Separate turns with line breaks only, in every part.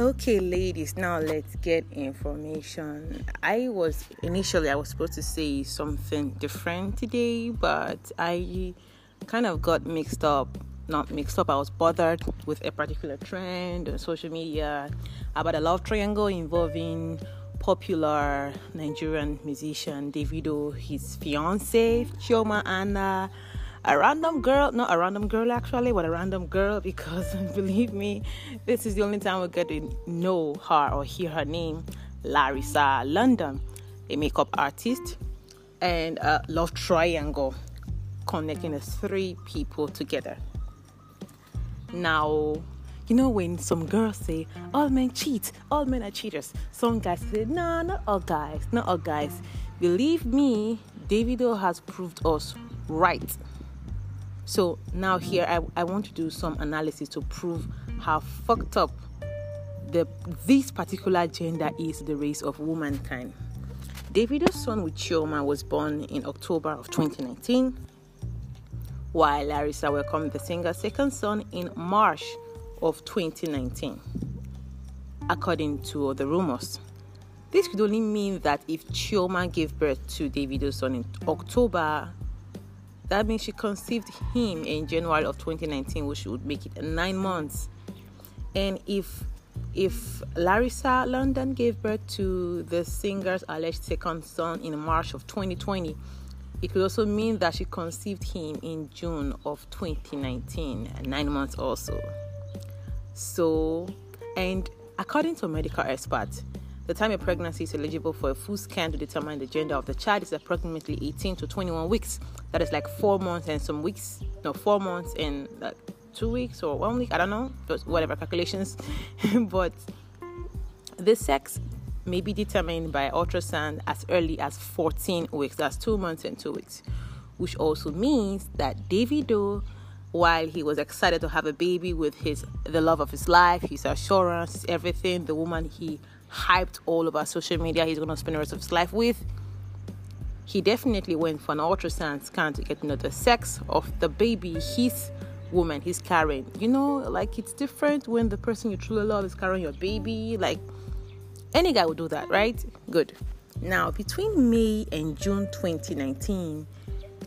Okay, ladies, now let's get information. I was initially I was supposed to say something different today, but I kind of got mixed up. Not mixed up, I was bothered with a particular trend on social media about a love triangle involving popular Nigerian musician Davido, his fiance Chioma Anna, a random girl, not a random girl actually, but a random girl because believe me, this is the only time we get to know her or hear her name, Larissa London, a makeup artist, and a love triangle connecting the three people together. Now, you know when some girls say all men cheat, all men are cheaters. Some guys say no, not all guys, not all guys. Believe me, Davido has proved us right. So now here I, I want to do some analysis to prove how fucked up the this particular gender is the race of womankind. Davido's son with Chioma was born in October of 2019, while Larissa welcomed the singer's second son in March of 2019, according to the rumors. This could only mean that if Chioma gave birth to Davido's son in October that means she conceived him in January of 2019, which would make it nine months. And if if Larissa London gave birth to the singer's alleged second son in March of 2020, it could also mean that she conceived him in June of 2019, nine months also. So, and according to medical experts, the time a pregnancy is eligible for a full scan to determine the gender of the child is approximately 18 to 21 weeks. That is like four months and some weeks, no, four months and like two weeks or one week, I don't know, just whatever calculations. but the sex may be determined by ultrasound as early as 14 weeks. That's two months and two weeks, which also means that Davido, while he was excited to have a baby with his the love of his life, his assurance, everything, the woman he hyped all over social media he's to spend the rest of his life with. He definitely went for an ultrasound scan to get to know the sex of the baby his woman he's carrying. You know, like it's different when the person you truly love is carrying your baby. Like any guy would do that, right? Good. Now, between May and June 2019,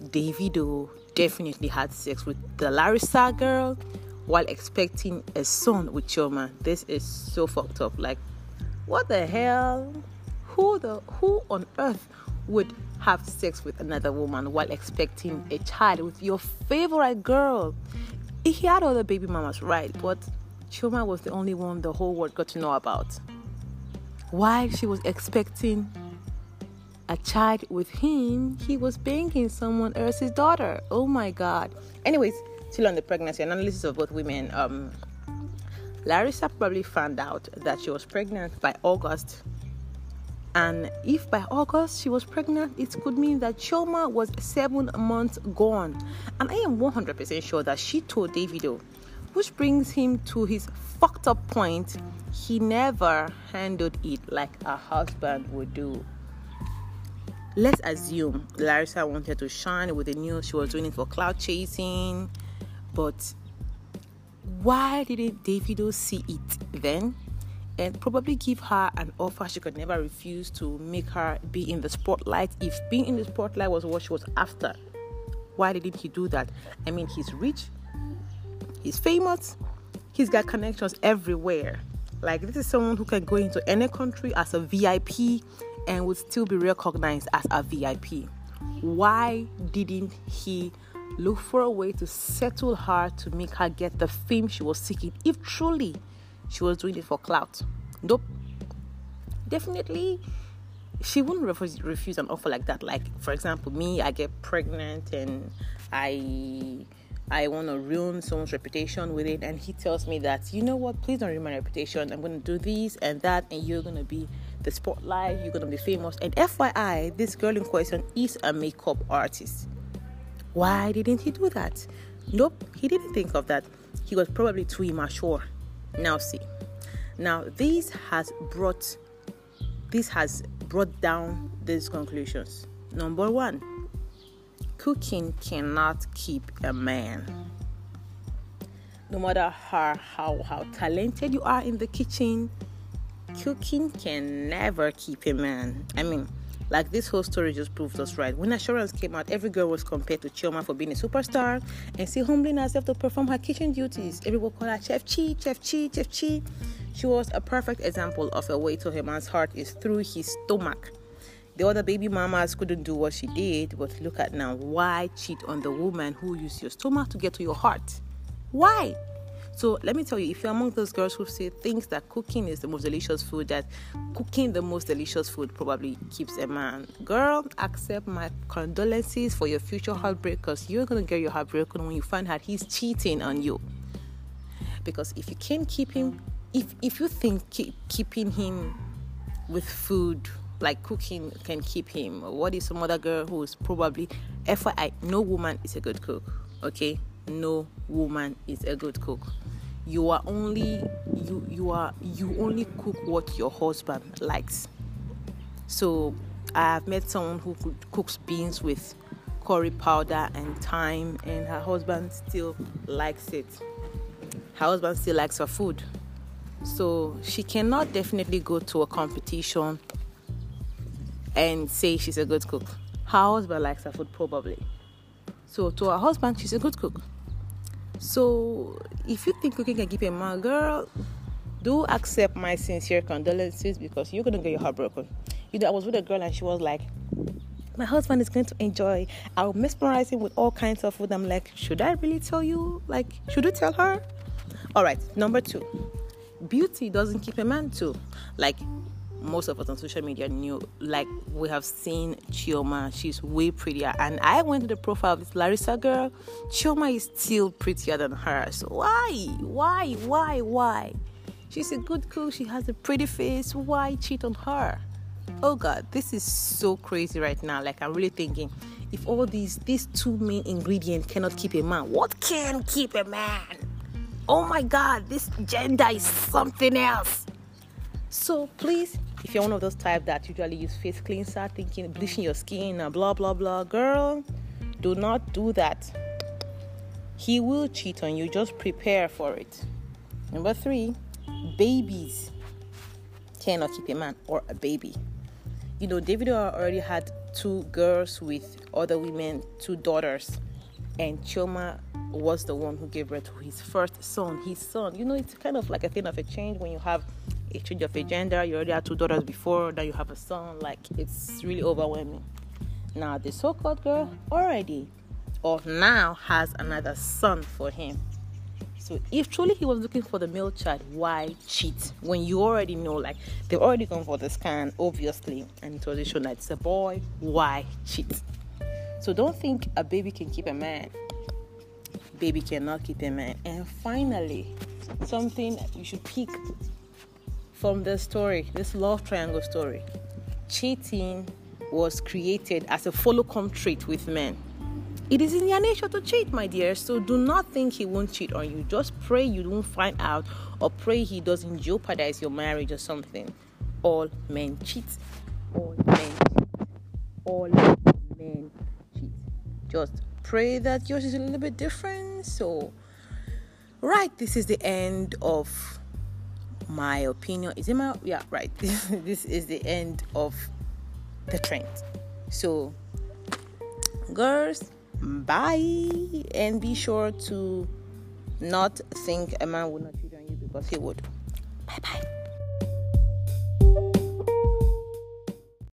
Davido definitely had sex with the Larissa girl while expecting a son with Chioma. This is so fucked up. Like what the hell? Who the who on earth would have sex with another woman while expecting a child with your favorite girl? He had other baby mamas, right? But Chioma was the only one the whole world got to know about. While she was expecting a child with him, he was banging someone else's daughter. Oh my god. Anyways, still on the pregnancy analysis of both women. Um, Larissa probably found out that she was pregnant by August. And if by August she was pregnant, it could mean that Chioma was seven months gone. And I am 100% sure that she told Davido, which brings him to his fucked up point. He never handled it like a husband would do. Let's assume Larissa wanted to shine with the news she was doing it for clout chasing, but why didn't Davido see it then? And probably give her an offer she could never refuse to make her be in the spotlight if being in the spotlight was what she was after. Why didn't he do that? I mean, he's rich, he's famous, he's got connections everywhere. Like, this is someone who can go into any country as a VIP and would still be recognized as a VIP. Why didn't he look for a way to settle her to make her get the fame she was seeking if truly she was doing it for clout. Nope. Definitely, she wouldn't refuse, refuse an offer like that. Like, for example, me, I get pregnant and I. I want to ruin someone's reputation with it, and he tells me that, you know what, please don't ruin my reputation. I'm going to do this and that, and you're going to be the spotlight, you're going to be famous. And FYI, this girl in question is a makeup artist. Why didn't he do that? Nope, he didn't think of that. He was probably too immature. Now see. Now this has brought this has brought down these conclusions. Number 1. Cooking cannot keep a man. no matter how how how talented you are in the kitchen, cooking can never keep a man. I mean, like this whole story just proves us right. When Assurance came out, every girl was compared to Chioma for being a superstar and still humbling herself to perform her kitchen duties. Everyone called her Chef Chi, Chef Chi, Chef Chi. She was a perfect example of a way to a man's heart is through his stomach. The other baby mamas couldn't do what she did, but look at now. Why cheat on the woman who used your stomach to get to your heart? Why? So let me tell you, if you're among those girls who say things that cooking is the most delicious food, that cooking the most delicious food probably keeps a man, girl, accept my condolences for your future heartbreak because you're gonna get your heart broken when you find out he's cheating on you. Because if you can't keep him, if if you think keep, keeping him with food like cooking can keep him. What is some other girl who's probably FYI, no woman is a good cook. Okay? No woman is a good cook. You are only you you are you only cook what your husband likes. So I have met someone who cooks beans with curry powder and thyme and her husband still likes it. Her husband still likes her food. So she cannot definitely go to a competition and say she's a good cook. Her husband likes her food, probably. So, to her husband, she's a good cook. So, if you think cooking can keep a man, girl, do accept my sincere condolences because you're gonna get your heart broken. You know, I was with a girl and she was like, my husband is going to enjoy. I'll mesmerize him with all kinds of food. I'm like, should I really tell you? Like, should you tell her? All right, number two, beauty doesn't keep a man too. Like, most of us on social media knew like we have seen Chioma. She's way prettier. And I went to the profile of this Larissa girl. Chioma is still prettier than her. So why? Why? Why? Why? She's a good cook she has a pretty face. Why cheat on her? Oh god. This is so crazy right now. Like I'm really thinking if all these these two main ingredients cannot keep a man what can keep a man? Oh my god. This gender is something else. So please if you're one of those type that usually use face cleanser, thinking bleaching your skin and blah blah blah, girl, do not do that. He will cheat on you. Just prepare for it. Number three, babies cannot keep a man or a baby. You know, David already had two girls with other women, two daughters, and Chioma was the one who gave birth to his first son. His son, you know, it's kind of like a thing of a change when you have a change of a gender. You already had two daughters before, that you have a son. Like it's really overwhelming. Now the so-called girl already or now has another son for him. So if truly he was looking for the male child, why cheat when you already know like they've already gone for the scan, obviously, and it was a shown that it's a boy? Why cheat? So don't think a baby can keep a man. Baby cannot keep a man. And finally, something you should pick from this story, this love triangle story. Cheating was created as a follow come trait with men. It is in their nature to cheat, my dear. So do not think he won't cheat on you. Just pray you don't find out or pray he doesn't jeopardize your marriage or something. All men cheat. All men cheat. All men cheat. Just pray that yours is a little bit different. So, right, this is the end of my opinion. Is it my yeah right. This, is the end of the trend. So girls bye. And be sure to not think a man would not cheat on you because he would. Bye bye